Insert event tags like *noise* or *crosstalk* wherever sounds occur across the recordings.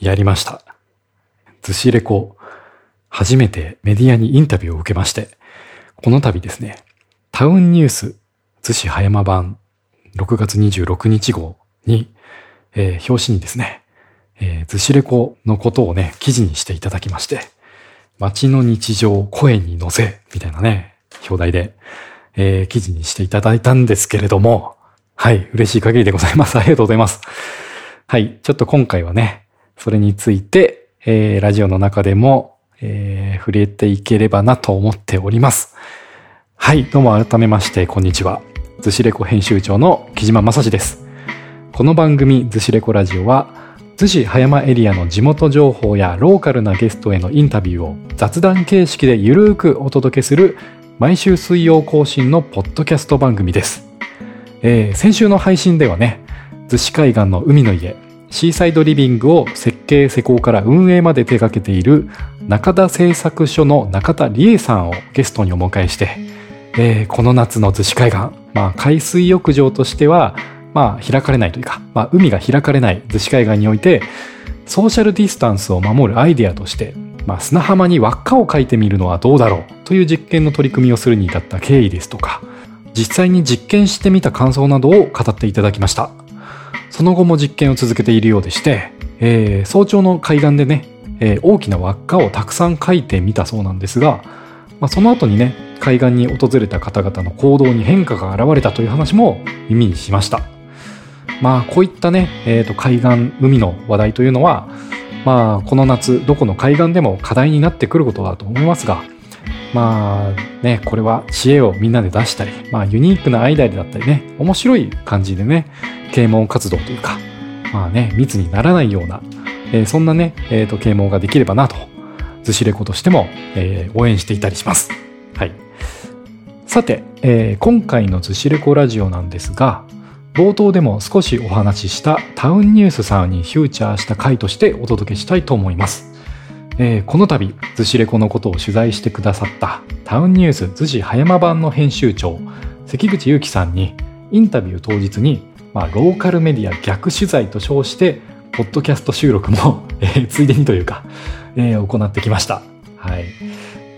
やりました。ずしレコ、初めてメディアにインタビューを受けまして、この度ですね、タウンニュース、逗子葉山版、6月26日号に、えー、表紙にですね、えー、ずしレコのことをね、記事にしていただきまして、街の日常を声に乗せ、みたいなね、表題で、えー、記事にしていただいたんですけれども、はい、嬉しい限りでございます。ありがとうございます。はい、ちょっと今回はね、それについて、えー、ラジオの中でも、えー、触れていければなと思っております。はい、どうも改めまして、こんにちは。ずしレコ編集長の木島正史です。この番組、ずしレコラジオは、逗子葉山エリアの地元情報やローカルなゲストへのインタビューを雑談形式でゆるーくお届けする毎週水曜更新のポッドキャスト番組です。えー、先週の配信ではね、逗子海岸の海の家、シーサイドリビングを設計施工から運営まで手掛けている中田製作所の中田理恵さんをゲストにお迎えして、えー、この夏の逗子海岸、まあ、海水浴場としては、まあ、開かれないというか、まあ、海が開かれない逗子海岸において、ソーシャルディスタンスを守るアイデアとして、まあ、砂浜に輪っかを描いてみるのはどうだろうという実験の取り組みをするに至った経緯ですとか、実際に実験してみた感想などを語っていただきました。その後も実験を続けているようでして、えー、早朝の海岸でね、えー、大きな輪っかをたくさん描いてみたそうなんですが、まあ、その後にね、海岸に訪れた方々の行動に変化が現れたという話も耳にしました。まあ、こういったね、えー、と海岸、海の話題というのは、まあ、この夏、どこの海岸でも課題になってくることだと思いますが、まあね、これは知恵をみんなで出したり、まあユニークなアイデアだったりね、面白い感じでね、啓蒙活動というか、まあね、密にならないような、えー、そんなね、えっ、ー、と、啓蒙ができればなと、ずしレコとしても、えー、応援していたりします。はい。さて、えー、今回のずしレコラジオなんですが、冒頭でも少しお話ししたタウンニュースさんにフューチャーした回としてお届けしたいと思います。えー、この度、ズシレコのことを取材してくださったタウンニュース逗子葉山版の編集長、関口祐樹さんにインタビュー当日に、まあ、ローカルメディア逆取材と称して、ポッドキャスト収録も、*laughs* えー、ついでにというか、えー、行ってきました。はい。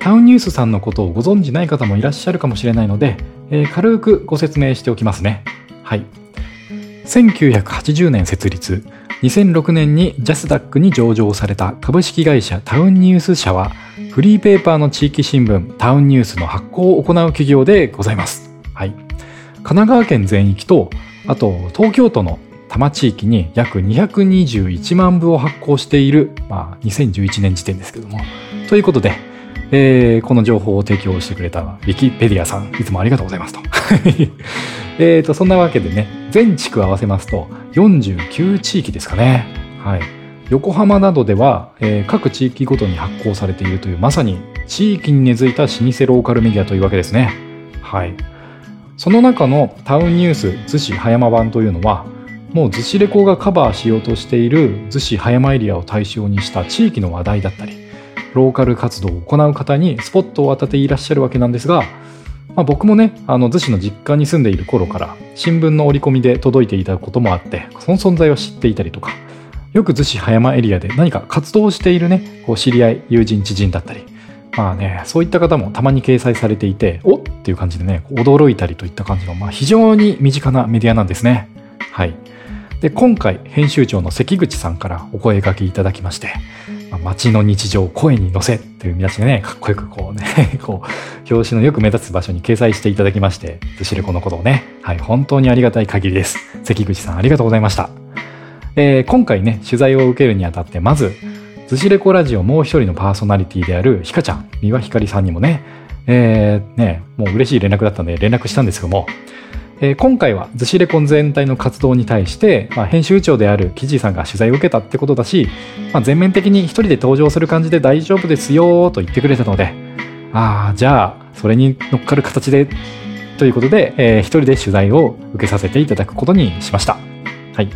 タウンニュースさんのことをご存じない方もいらっしゃるかもしれないので、えー、軽くご説明しておきますね。はい。1980年設立、2006年にジャスダックに上場された株式会社タウンニュース社は、フリーペーパーの地域新聞タウンニュースの発行を行う企業でございます。はい。神奈川県全域と、あと東京都の多摩地域に約221万部を発行している、まあ、2011年時点ですけども。ということで、えー、この情報を提供してくれたウィキペディアさん、いつもありがとうございますと。*laughs* えっと、そんなわけでね、全地区合わせますと49地域ですかね。はい。横浜などでは、えー、各地域ごとに発行されているというまさに地域に根付いた老舗ローカルメディアというわけですね。はい。その中のタウンニュース逗子葉山版というのは、もう逗子レコがカバーしようとしている逗子葉山エリアを対象にした地域の話題だったり、ローカル活動を行う方にスポットを当てていらっしゃるわけなんですが、まあ、僕もね、あの、逗子の実家に住んでいる頃から、新聞の折り込みで届いていたこともあって、その存在を知っていたりとか、よく逗子葉山エリアで何か活動しているね、こう知り合い、友人、知人だったり、まあね、そういった方もたまに掲載されていて、おっていう感じでね、驚いたりといった感じの、まあ非常に身近なメディアなんですね。はい。で、今回、編集長の関口さんからお声掛けいただきまして、まあ、街の日常を声に乗せという見出しでね、かっこよくこうね、*laughs* こう、表紙のよく目立つ場所に掲載していただきまして、ずしれこのことをね、はい、本当にありがたい限りです。関口さんありがとうございました。えー、今回ね、取材を受けるにあたって、まず、ずしレコラジオもう一人のパーソナリティであるひかちゃん、三輪ひかりさんにもね、えー、ね、もう嬉しい連絡だったんで連絡したんですけども、えー、今回はズシレコン全体の活動に対して、まあ、編集長であるキジさんが取材を受けたってことだし、まあ、全面的に一人で登場する感じで大丈夫ですよと言ってくれたので、ああ、じゃあ、それに乗っかる形で、ということで、えー、一人で取材を受けさせていただくことにしました。はい。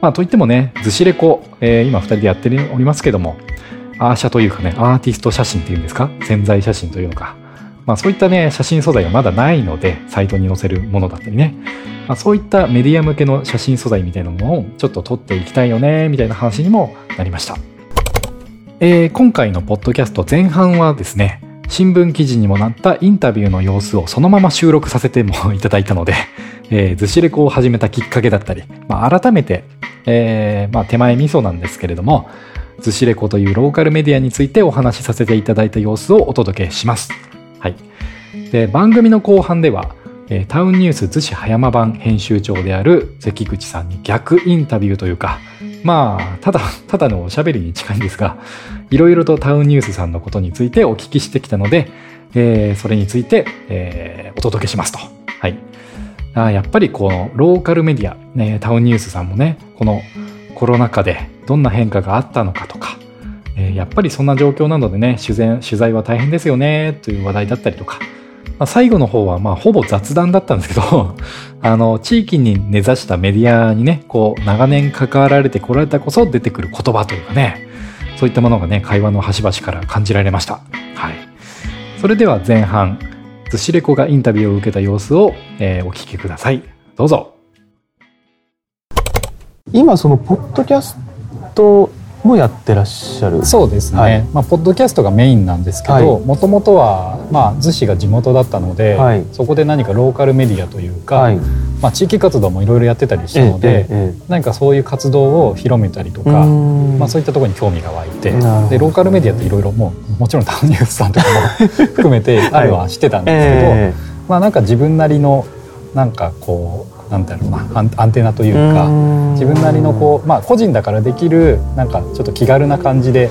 まあ、といってもね、ズシレコ、えー、今二人でやっておりますけども、アーシャというかね、アーティスト写真っていうんですか？潜在写真というのか。まあ、そういったね写真素材がまだないのでサイトに載せるものだったりね、まあ、そういったメディア向けの写真素材みたいなものをちょっと撮っていきたいよねみたいな話にもなりました、えー、今回のポッドキャスト前半はですね新聞記事にもなったインタビューの様子をそのまま収録させてもいただいたので、えー、ずしレコを始めたきっかけだったり、まあ、改めて、えー、まあ、手前味噌なんですけれども、ずしレコというローカルメディアについてお話しさせていただいた様子をお届けします。で、番組の後半では、えタウンニュース逗子葉山版編集長である関口さんに逆インタビューというか、まあ、ただ、ただのおしゃべりに近いんですが、いろいろとタウンニュースさんのことについてお聞きしてきたので、えー、それについて、えー、お届けしますと。はい。あやっぱりこのローカルメディア、ね、タウンニュースさんもね、このコロナ禍でどんな変化があったのかとか、え、やっぱりそんな状況なのでね取材は大変ですよねという話題だったりとか、まあ、最後の方はまあほぼ雑談だったんですけど *laughs* あの地域に根ざしたメディアにねこう長年関わられてこられたこそ出てくる言葉というかねそういったものがね会話の端々から感じられました。はい、それでは前半ずしレコがインタビューを受けた様子を、えー、お聞きください。どうぞ。今そのポッドキャストもやってらっしゃる。そうですね、はい、まあ、ポッドキャストがメインなんですけどもともとは、まあ、逗子が地元だったので、はい、そこで何かローカルメディアというか、はい、まあ、地域活動もいろいろやってたりしたので、えええ、何かそういう活動を広めたりとか、まあ、そういったところに興味が湧いてでローカルメディアっていろいろもうもちろん *laughs* タウンニュースさんとかも *laughs* 含めてあるはしてたんですけど、まあ、なんか自分なりのなんかこうなんていうなアンテナというか自分なりのこう、まあ、個人だからできるなんかちょっと気軽な感じで、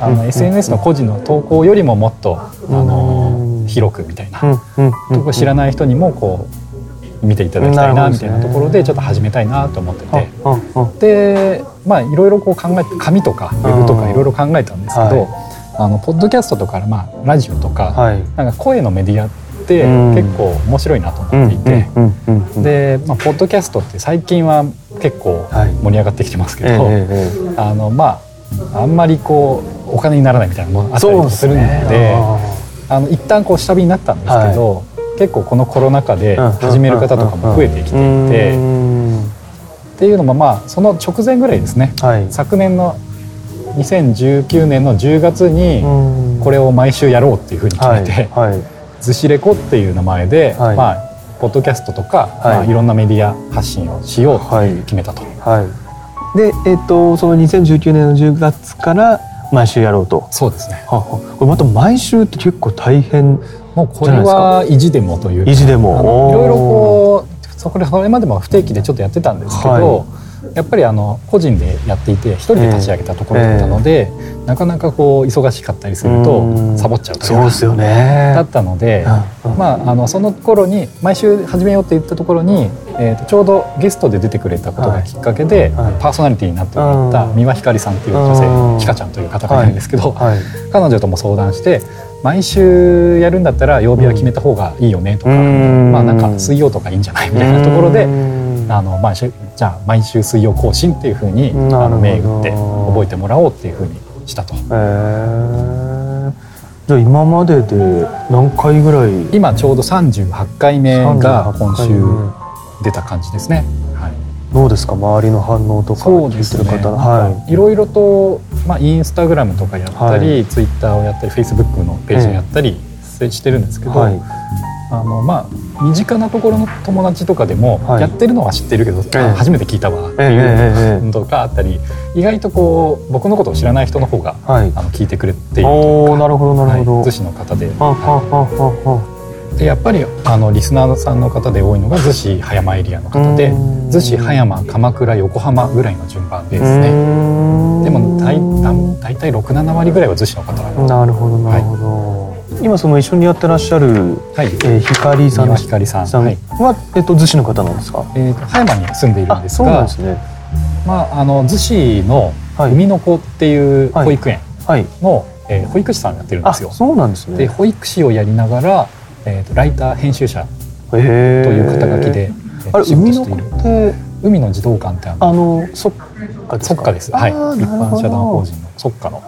あの SNS の個人の投稿よりももっと、あの広くみたいな、とこ知らない人にもこう見ていただきたいなみたいなところでちょっと始めたいなと思ってて。でまあいろいろこう考えて紙とかウェブとかいろいろ考えたんですけど、あのポッドキャストとか、まあ、ラジオとか,、なんか声のメディアって結構面白いなと思っていて。で、まあ、ポッドキャストって最近は結構盛り上がってきてますけど、あのまああんまりこうお金にならないみたいなものあったりするのであの一旦こう下火になったんですけど、はい、結構このコロナ禍で始める方とかも増えてきていて。っていうのもまあその直前ぐらいですね、はい、昨年の2019年の10月にこれを毎週やろうっていうふうに決めて、はい。はい、ずしレコっていう名前で、はい、まあポッドキャストとか、はい。まあ、いろんなメディア発信をしようと決めたと。はい、で、えーと、その2019年の10月から毎週やろうと。そうですね。これまた毎週って結構大変もうこれは意地でもという意地でも。いろいろこうそこでそれまでも不定期でちょっとやってたんですけど、はいやっぱりあの個人でやっていて一人で立ち上げたところだったので、えー、なかなかこう忙しかったりするとサボっちゃうというですよね。だったので、まあ、あのその頃に毎週始めようって言ったところに、えー、とちょうどゲストで出てくれたことがきっかけで、はい、パーソナリティになってもらった三輪ひかりさんっていう女性ひかちゃんという方がいるんですけど、はい。はい、彼女とも相談して毎週やるんだったら曜日は決めた方がいいよねとか、まあなんか水曜とかいいんじゃないみたいなところであの毎週じゃあ毎週水曜更新っていうふうにあの銘打って覚えてもらおうっていうふうにしたと。じゃあ今までで何回ぐらい？今ちょうど38回目が今週出た感じですね。はい、どうですか？周りの反応とかそうですね、はい、いろいろと、まあ、インスタグラムとかやったり、はい、ツイッターをやったりフェイスブックのページをやったりしてるんですけど、はい、あのまあ身近なところの友達とかでも、やってるのは知ってるけど、初めて聞いたわっていうのとかあったり、意外とこう僕のことを知らない人の方が、あの聞いてくれているとなるほどなるほど、逗子の方で。でやっぱりあのリスナーさんの方で多いのが逗子葉山エリアの方で逗子葉山鎌倉横浜ぐらいの順番ですね。でも大大体67割ぐらいは逗子の方なるほどなるほど、はい今その一緒にやってらっしゃる、はいえー、光さん光さんは、はい、えっと逗子の方なんですか？えっ、と葉山に住んでいるんですが、すね、まああの逗子の海の子っていう保育園の、はい、えー、保育士さんやってるんですよ。そうなんですね。で保育士をやりながら、えっ、ー、とライター編集者という肩書きで、あれ海の子って？海の児童館ってあのあのそっかです。はい。一般社団法人のそっかの。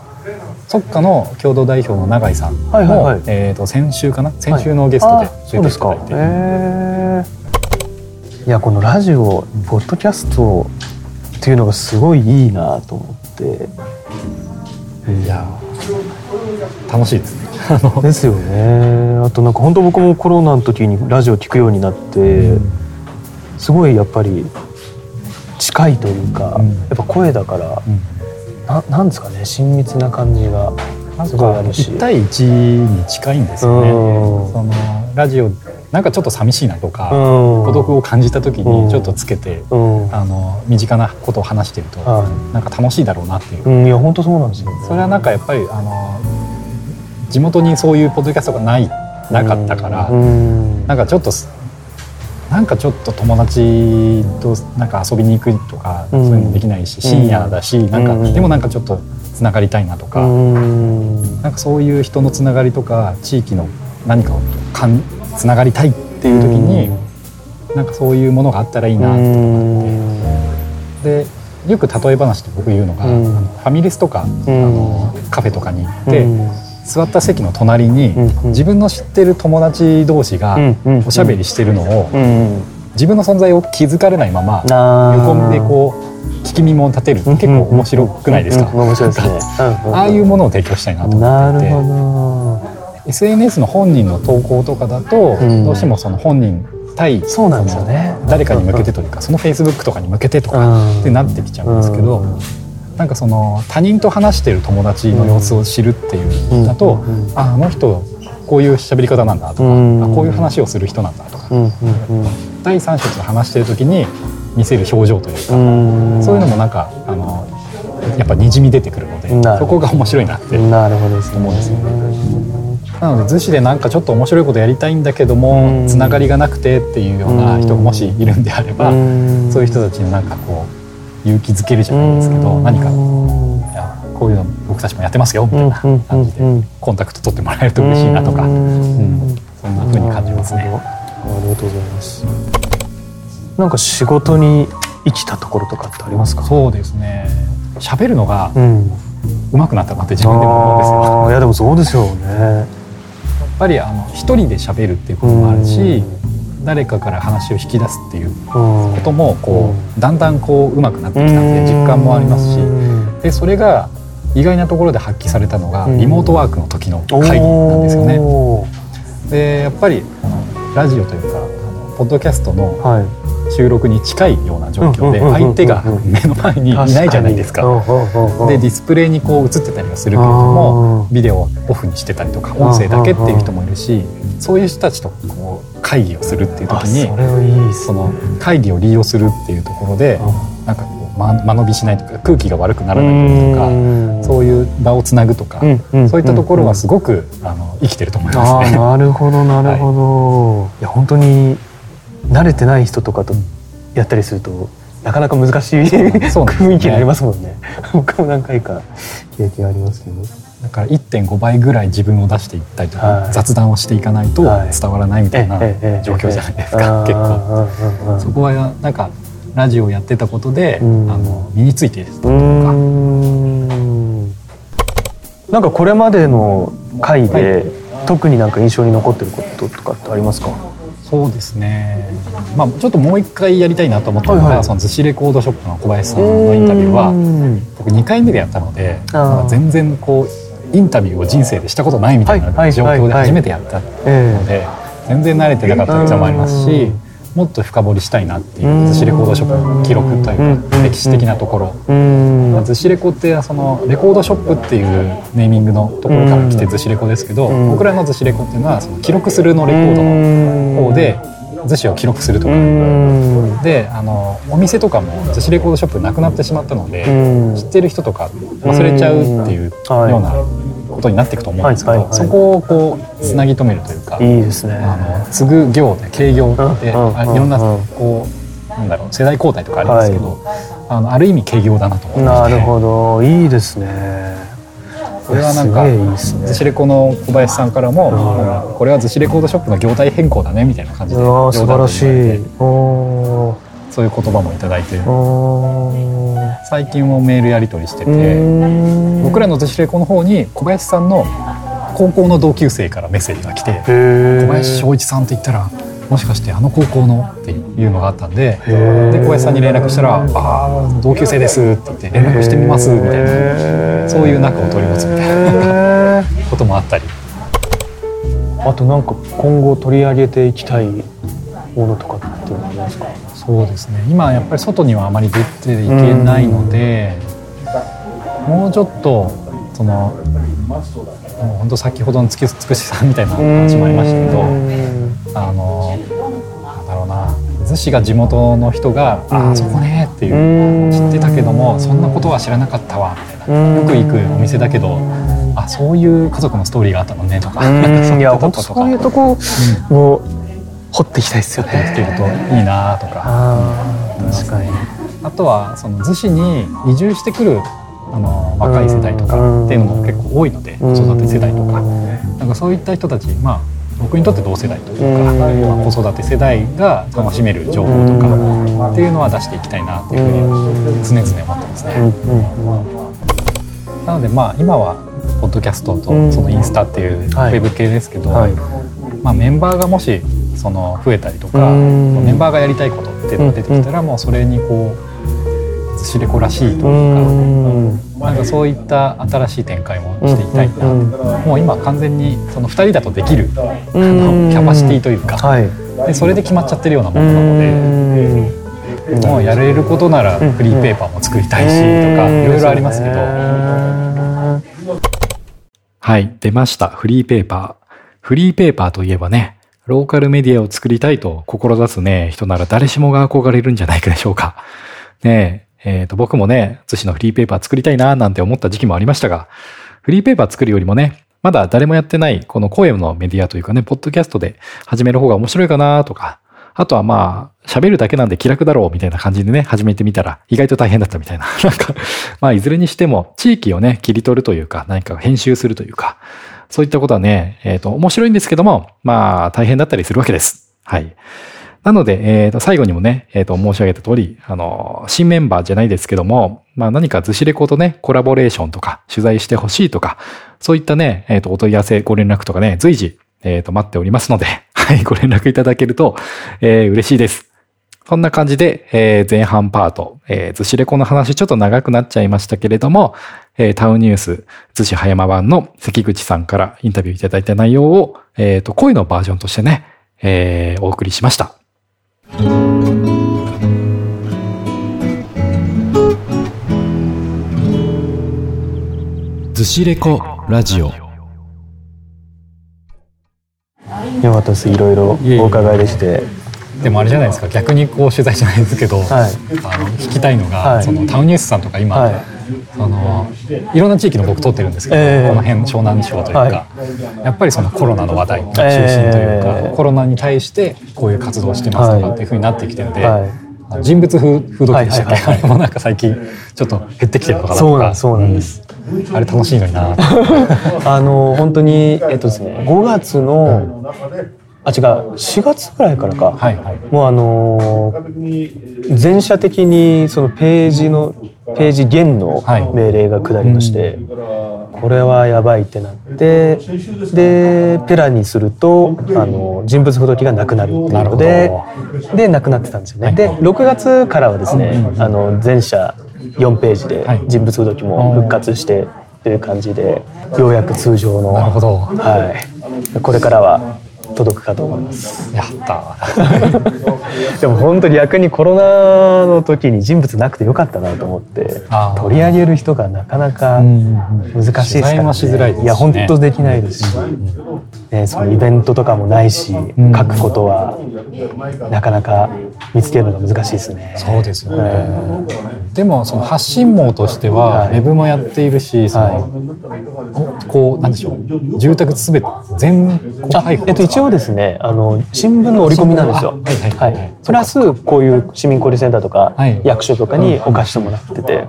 特化の共同代表の永井さんも、はいはいはい。えー、と先週かな？先週のゲストで出うですかていただいて、へえいやこのラジオポッドキャストっていうのがすごいいいなと思って。いや楽しいですね。*laughs* ですよね。あとなんか本当僕もコロナの時にラジオ聞くようになって、すごいやっぱり近いというか、うん。やっぱ声だから、うんななんですかね親密な感じがすごいあるし。1対1に近いんですよね。うん。そのラジオなんかちょっと寂しいなとか、うん。孤独を感じた時うん。にちょっとつけて、うん。あの身近なことを話してると、はなんか楽しいだろうなっていう、い、うん、いや本当そうなんですよ、ね、それはなんかやっぱりあの地元にそういうポッドキャストがないなかったから、うん。なんかちょっとすなんかちょっと友達となんか遊びに行くとか、うん。そういうのできないし深夜だし、なんか、うん。でもなんかちょっとつながりたいなとか、うん。なんかそういう人のつながりとか地域の何かをかんつながりたいっていう時に、なんかそういうものがあったらいいなって。でよく例え話で僕言うのが、ファミレスとか、うん。あのカフェとかに行って、うん座った席の隣に、うん自分の知ってる友達同士がうんおしゃべりしてるのを、うん自分の存在を気づかれないまま横でこう聞き耳を立てる結構面白くないですか、面白いですね。ああいうものを提供したいなと思っていてほ SNS の本人の投稿とかだと、うん。どうしてもその本人対そうなんですよね。誰かに向けてというかその Facebook とかに向けてとど。かってなってきちゃうんですけど、うんなんかその他人と話してる友達の様子を知るっていうのだと、ああの人こういう喋り方なんだとか、うこういう話をする人なんだとか、第三者と話してる時に見せる表情というか、そういうのもなんかあのやっぱにじみ出てくるのでそこが面白いなって。思うんですよなので逗子でなんかちょっと面白いことやりたいんだけどうん。もつながりがなくてっていうような人がもしいるんであれば、ん。そういう人たちになんかこう勇気づけるじゃないですけど、何かいやこういうの僕たちもやってますよみたいな感じでコンタクト取ってもらえると嬉しいなとか、うんそんな風に感じますね。ありがとうございます。なんか仕事に生きたところとかってありますか？そうですね喋るのがうん。上手くなったなって自分でも思うんですよ。いやでもそうですよね。やっぱりあの一人で喋るっていうこともあるし、誰かから話を引き出すっていうここともこうだんだんこう上手くなってきたっていう実感もありますしでそれが意外なところで発揮されたのがうん。リモートワークの時の会議なんですよね。でやっぱりあのラジオというかあのポッドキャストのはい。収録に近いような状況で相手が目の前にいないじゃないですか。でディスプレイにこう映ってたりはするけれどもビデオをオフにしてたりとか音声だけっていう人もいるしそういう人たちとこう会議をするっていう時にそれはいいその会議を利用するっていうところでなんかこう間間延びしないとか空気が悪くならないとかそういう場をつなぐとかそういったところはすごくあの生きてると思いますね。なるほど *laughs* なるほど、い、や本当に慣れてない人とかとやったりするとなかなか難しい *laughs* 雰囲気になりますもんね。僕も何回か経験ありますけどだから1.5倍ぐらい自分を出していったりとか、はい。雑談をしていかないとはい。伝わらないみたいな状況じゃないですか、結構。構そこはなんかラジオをやってたことで、うん。あの身についているうーん。なんかこれまでの回で、特になんか印象に残ってることとかってありますか？そうですね、まあ、ちょっともう一回やりたいなと思ったのが、はいはい。その逗子レコードショップの小林さんのインタビューは僕2回目でやったのでまだ全然こうインタビューを人生でしたことないみたいない状況で初めてやったのえで全然慣れてなかったっていうのもありますしうん。もっと深掘りしたいなっていううん逗子レコードショップの記録といううん。か歴史的なところ。逗子レコってそのレコードショップっていうネーミングのところから来てうん逗子レコですけど、うん。僕らの逗子レコっていうのはその記録するのレコードの方で逗子を記録するとうか、ん。であのお店とかも逗子レコードショップなくなってしまったので、うん。知ってる人とか忘れちゃうっていううんようなことになっていくと思うんですけど、はいはいはい。そこをこうつなぎ止めるというか、いいですね。あの継ぐ業で経業で、うんうんあいろんなうんこうなんだろう世代交代とかありますけど、あのある意味経業だなと思っていてなるほど。いいですね。これはなんかすげえいいですね。逗子レコの小林さんからも、これは逗子レコードショップの業態変更だねみたいな感じで素晴らしいそういう言葉もいただいて。最近もメールやり取りしててうん。僕らの「ずしレコ」の方に小林さんの高校の同級生からメッセージが来て小林翔一さんって言ったらもしかしてあの高校のっていうのがあったんでー。で小林さんに連絡したら「ああ同級生です」って言って連絡してみますみたいな。そういう仲を取り持つみたいな。こともあったり。あとなんか今後取り上げていきたいものとかっていうのはありますか？そうですね。今やっぱり外にはあまり出ていけないのでもうちょっとそのもう本当先ほどのつくつくしさんみたいな話もありましたけどあのなんだろうな逗子が地元の人が「うん。ああそこね」っていう知ってたけどもそんなことは知らなかったわみたいな。よく行くお店だけどあそういう家族のストーリーがあったのねとか。う *laughs* いいや本当うとことか。そういうとこを掘っていきたいですよやってね。るといいなとか。確かに。あとはその逗子に移住してくるあの若い世代とかっていうのも結構多いので子育て世代とか。なんかそういった人たちまあ僕にとって同世代というか、子育て世代が楽しめる情報とかっていうのは出していきたいなっていうふうに常々思ってますね。なのでまあ今はポッドキャストとうん。そのインスタっていうウはい。ェブ系ですけど、はい。まあ、メンバーがもしその増えたりとかうん。メンバーがやりたいことっていうのが出てきたらもうそれにこうずしレコらしいとういうか。ん。なんかそういった新しい展開もしていきたいな、もう今完全にその2人だとできる、あうん。のキャパシティというか、はい。でそれで決まっちゃってるようなものなので、もうやれることならうん。フリーペーパーも作りたいしとかいろいろありますけど、はい、出ました。フリーペーパー。フリーペーパーといえばね、ローカルメディアを作りたいと志すね、人なら誰しもが憧れるんじゃないかでしょうか。ねえ、えっ、と、僕もね、寿司のフリーペーパー作りたいななんて思った時期もありましたが、フリーペーパー作るよりもね、まだ誰もやってない、この声のメディアというかね、ポッドキャストで始める方が面白いかなとか、あとはまあ、喋るだけなんで気楽だろうみたいな感じでね、始めてみたら意外と大変だったみたいな。なんか、まあいずれにしても地域をね、切り取るというか、何か編集するというか、そういったことはね、えっ、と、面白いんですけども、まあ大変だったりするわけです。はい。なので、えっ、と、最後にもね、えっ、と、申し上げた通り、あの、新メンバーじゃないですけども、まあ何かズシレコとね、コラボレーションとか、取材してほしいとか、そういったね、えっ、と、お問い合わせ、ご連絡とかね、随時、えっ、と、待っておりますので、*laughs* はい、ご連絡いただけると、えー嬉しいです。そんな感じで、えー前半パート、えー、ズシレコの話ちょっと長くなっちゃいましたけれども、えータウンニュース、ズシ葉山版の関口さんからインタビューいただいた内容を、えっ、と、声のバージョンとしてね、えーお送りしました。ずしレコラジオよかったです。いろいろお伺いでして。でもあれじゃないですか逆にこう取材じゃないですけど、はいあの聞きたいのが、はいそのタウンニュースさんとか今、はいそのいろんな地域の僕撮ってるんですけど、ええ。この辺湘南地方というか、はやっぱりそのコロナの話題が中心というか、ええ。コロナに対してこういう活動をしてますとかっていうふうになってきてるんで、はい。人物風風土記でしたっけ、はいはいもなんか最近ちょっと減ってきてるのかなとかそうなんです。うん。あれ楽しいのにな。*laughs* あの本当にえっとですね、5月のあ違う4月ぐらいからか。はいはい。もうあのー全社的にそのページのページ減のはい。命令が下りまして、これはやばいってなってでペラにするとあの人物不動記がなくなるっていうのででなくなってたんですよね。で6月からはですね、あの全社4ページではい。人物不動記も復活してという感じでようやく通常のはい、これからは届くかと思います。やった *laughs* でも本当に逆にコロナの時に人物なくてよかったなと思って取り上げる人がなかなかん難しいですから、ね、いや本当できないですし、ね、そのイベントとかもないし、ん。書くことはなかなか見つけるのが難しいですね。そうですよね、えでもその発信網としてははい。ウェブもやっているし、そのはい。おこうなんでしょう住宅すべて全開放えっと、一応ですねあの新聞の折り込みなんですよ。はい。はいはい。プラスこういう市民交流センターとか、はい。役所とかに置かしてもらってて。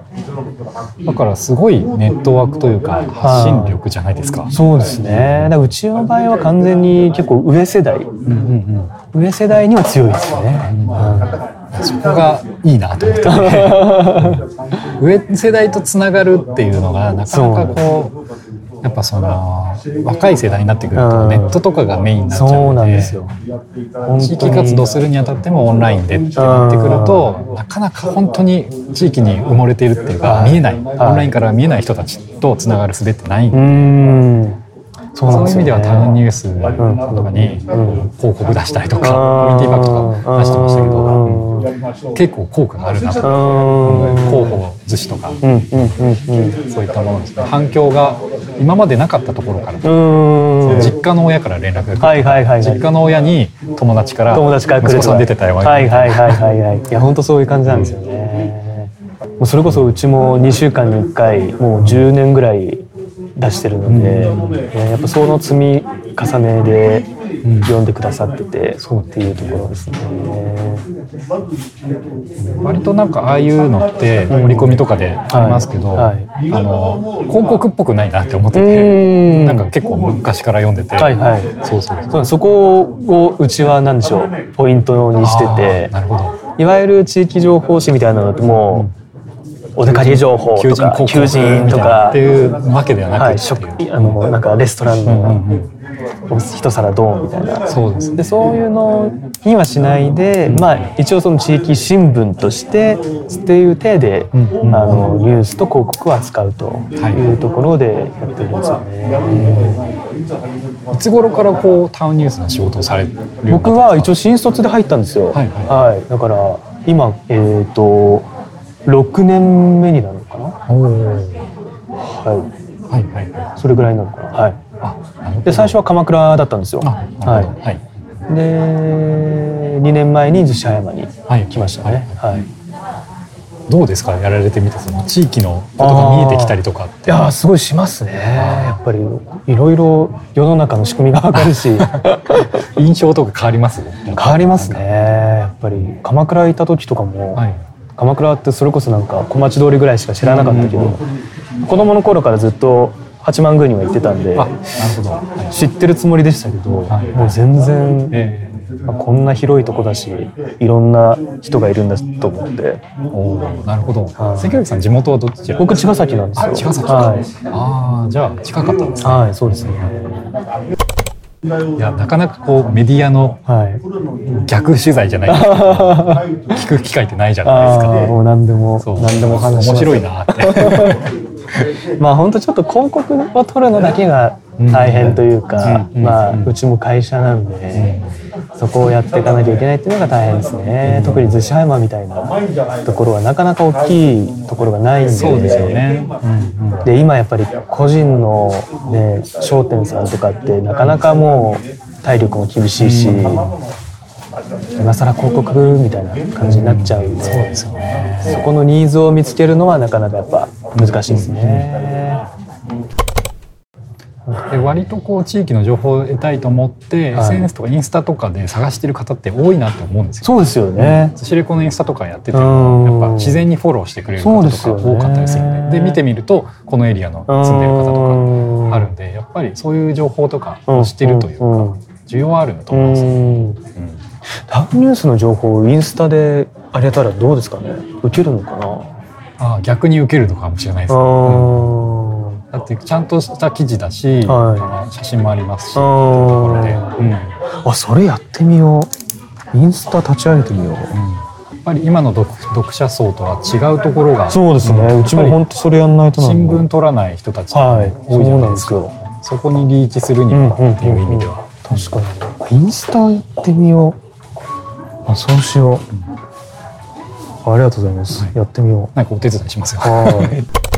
だからすごいネットワークというか発信力じゃないですか。そうですね。だうちの場合は完全に結構上世代、うんうん上世代には強いですよね。うんそこがいいなと思って、*laughs* 上世代とつながるっていうのがなかなかこうやっぱその若い世代になってくるとネットとかがメインになっちゃうのでなんですよ。地域活動するにあたってもオンラインでってなってくるとなかなか本当に地域に埋もれているっていうか見えない。オンラインから見えない人たちとつながる術ってないんうでんそういう意味ではタウンニュースとかに広告出したりとかコミュニティバッグとか出してましたけど結構効果があるなと。広報寿司とかそういったものですね。反響が今までなかったところからうん。実家の親から連絡が来るとかはいはいはいはい。実家の親に友達から友達から来る息子さん出てたよはいはいはいはいはい。*laughs* いや本当そういう感じなんですよね。もうそれこそうちも2週間に1回もう10年ぐらい出してるので、ねやっぱその積み重ねで読んでくださってて、そうっていうところですね。割となんかああいうのって盛り込みとかでありますけど、はい。あの広告っぽくないなって思ってうてん。なんか結構昔から読んでて、はいはい。そうそうそう。そこをうちは何でしょうポイントにしてあてーなるほど。いわゆる地域情報誌みたいなのってもうお出かけ情報とか求人とか。っていうわけではなくはい、食あのなんかレストランのん一皿ドンみたいな。そうですね。でそういうのにはしないで、まあ、一応その地域新聞としてっていう体で、んうんあのニュースと広告を扱うというところでやってるんですよね。いつ頃からこうタウンニュースの仕事をされる僕は一応新卒で入ったんですよ。はいはい。だから今えっ、と6年目になるのかな？おーははいはいはいい、それぐらいなのかな。はい。あで最初は鎌倉だったんですよ。あなるほどははいい。で2年前に逗子葉山にはい来ましたね。はい。どうですか？やられてみてその地域のことが見えてきたりとかっていやーすごいしますね。やっぱりいろいろ世の中の仕組みがわかるし *laughs* 印象とか変わります？変わりますね。やっぱり鎌倉行った時とかも、はい鎌倉ってそれこそなんか小町通りぐらいしか知らなかったけど、子供の頃からずっと八幡宮には行ってたんであなるほど、はい知ってるつもりでしたけど、はい。もう全然、えあこんな広いとこだしいろんな人がいるんだと思って。ー、おーなるほど。はい。関脇さん地元はどちら僕茅ヶ崎なんですよ。あ茅ヶ崎か、はい。ああじゃあ近かったんですね。はい、そうですね。いやなかなかこうメディアのはい。逆取材じゃないですけど聞く機会ってないじゃないですかああ、もう何でも、何でも話面白い。なって *laughs* まあ、本当ちょっと広告を取るのだけが大変というか、うん。まあ、うちも会社なんで。そこをやっていかなきゃいけないっていうのが大変ですね。特に逗子葉山みたいなところはなかなか大きいところがないんで。そうですよね、で今やっぱり個人の、ね、商店さんとかってなかなかもう体力も厳しいし、今更広告みたいな感じになっちゃうんで、そうですよね、そこのニーズを見つけるのはなかなかやっぱ難しいですね。で割とこう地域の情報を得たいと思って、はい。SNS とかインスタとかで探してる方って多いなって思うんですよ。そうですよね。寿司レコのインスタとかやっててうん。もやっぱ自然にフォローしてくれる方とか多かったりするんで。で見てみるとこのエリアの住んでる方とかあるんでやっぱりそういう情報とかを知ってるというか需要はあるんだと思います。うんうん。タウンニュースの情報をインスタであげたらどうですかね？受けるのかな？あ逆に受けるのかもしれないですね。うんだってちゃんとした記事だし、は写真もありますし、あところで、ーうん。やあそれやってみよう。インスタ立ち上げてみよう。っぱり今の読読者層とは違うところがそうですね、ん。うちも本当それやんないとな新聞取らない人たちがはい。多いじゃないですか、そうなんそこにリーチするにはっていう意味では、確かに。インスタやってみよう。あそうしよう、ありがとうございます、やってみよなんかお手伝いしますよ。うはい *laughs*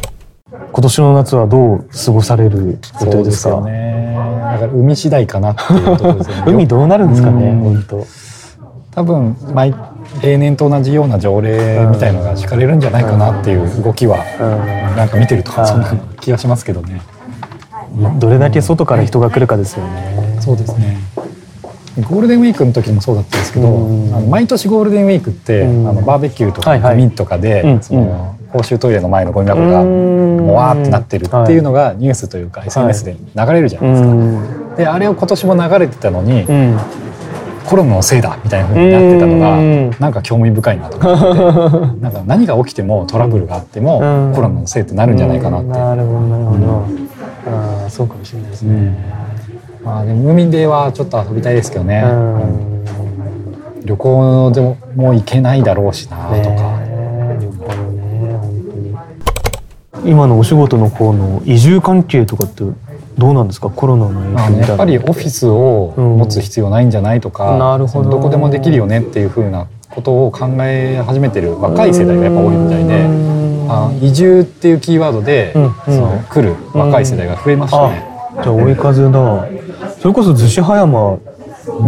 今年の夏はどう過ごされる予定ですか？よね。だから海次第かなっていうところですよね。*laughs* 海どうなるんですかねうん。本当。多分毎例年と同じような条例みたいのが敷かれるんじゃないかなっていう動きはうん。なんか見てるとはいそんな気がしますけどね。どれだけ外から人が来るかですよね。そうですねゴールデンウィークの時もそうだったんですけど、うん。あの毎年ゴールデンウィークって、うん。あのバーベキューとかミとかで、うん。その公衆トイレの前のゴミ箱がうん。もわーってなってるっていうのがニュースというか SNS で流れるじゃないですか。うん。であれを今年も流れてたのに、うん。コロナのせいだみたいな風になってたのがなんか興味深いなと思って。*laughs* なんか何が起きてもトラブルがあってもコロナのせいってなるんじゃないかなって。なるほどなるほど、ああそうかもしれないですね。まあでも海ではちょっと遊びたいですけどね。旅行でも行けないだろうしなとか。旅行ね本当に。今のお仕事の方の移住関係とかってどうなんですか？コロナの影響やっぱりオフィスを持つ必要ないんじゃないとか、うん、なるほど。どこでもできるよねっていうふうなことを考え始めてる若い世代がやっぱ多いみたいで、あ移住っていうキーワードで、うん、その来る若い世代が増えましたね。じゃあ追い風だ。それこそ逗子葉山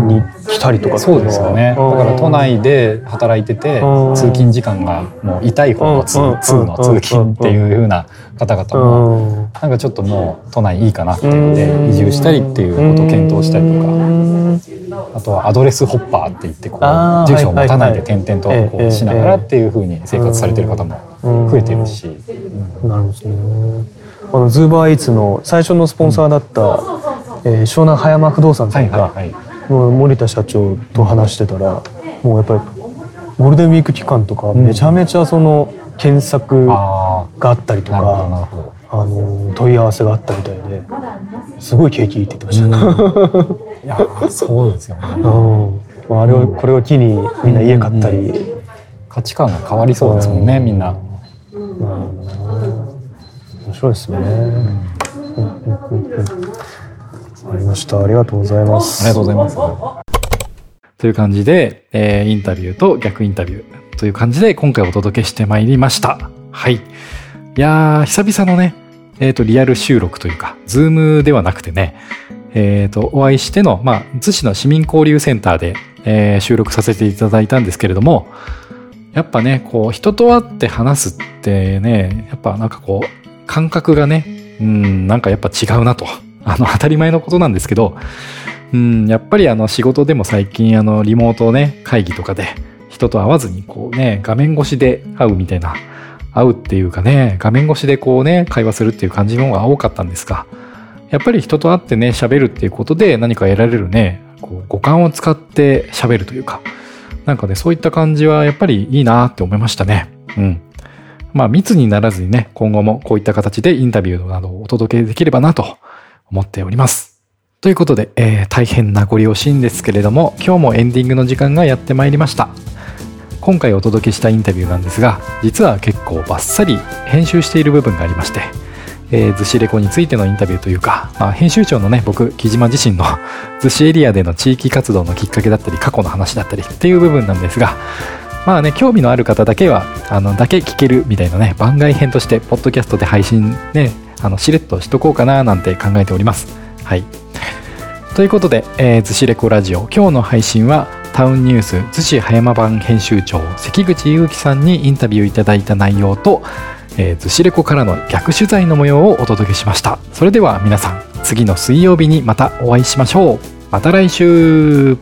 に来たりとかそうですよね。だから都内で働いてて通勤時間がもう痛い方の通の通勤っていう風な方々もなんかちょっともう都内いいかなっていうので移住したりっていうことを検討したりとかあとはアドレスホッパーって言ってこう住所を持たないで転々とこうしながらっていう風に生活されてる方も増えてるし。なるほどねあのズーバーイーツの最初のスポンサーだった、えー、湘南葉山不動産さんが、はいはい森田社長と話してたらもうやっぱりゴールデンウィーク期間とかめちゃめちゃその検索があったりとか、あの問い合わせがあったみたいですごい景気いいって言ってました。*laughs* いやそうですよね。うん、あれをこれを機にみんな家買ったり、価値観が変わりそうですもんね、みんな。うん、面白いですね。ありました。ありがとうございます。ありがとうございます。という感じで、えー、インタビューと逆インタビューという感じで今回お届けしてまいりました。はい。いやー、久々のね、えっ、ー、と、リアル収録というか、ズームではなくてね、えっ、ー、と、お会いしての、まあ、津市の市民交流センターで、えー、収録させていただいたんですけれども、やっぱね、こう、人と会って話すってね、やっぱなんかこう、感覚がね、うん、なんかやっぱ違うなとあの、当たり前のことなんですけど、うん、やっぱりあの仕事でも最近あのリモートね、会議とかで人と会わずにこうね、画面越しで会うみたいな、会うっていうかね、画面越しでこうね、会話するっていう感じの方が多かったんですが、やっぱり人と会ってね、喋るっていうことで何か得られるね、こう五感を使って喋るというか、なんかね、そういった感じはやっぱりいいなって思いましたね。うん。まあ密にならずにね、今後もこういった形でインタビューなどをお届けできればなと思っております。ということで、えー、大変名残惜しいんですけれども、今日もエンディングの時間がやってまいりました。今回お届けしたインタビューなんですが、実は結構バッサリ編集している部分がありまして、えー、逗子レコについてのインタビューというか、まあ、編集長のね、僕、木島自身の *laughs* 逗子エリアでの地域活動のきっかけだったり、過去の話だったりっていう部分なんですが、まあね、興味のある方だけは、あの、だけ聞けるみたいなね、番外編として、ポッドキャストで配信ね、あのしれっとしとこうかななんて考えております。はい。ということで、えー、ズシレコラジオ今日の配信はタウンニュース逗子葉山版編集長関口祐樹さんにインタビューいただいた内容と、えー、ズシレコからの逆取材の模様をお届けしました。それでは皆さん次の水曜日にまたお会いしましょう。また来週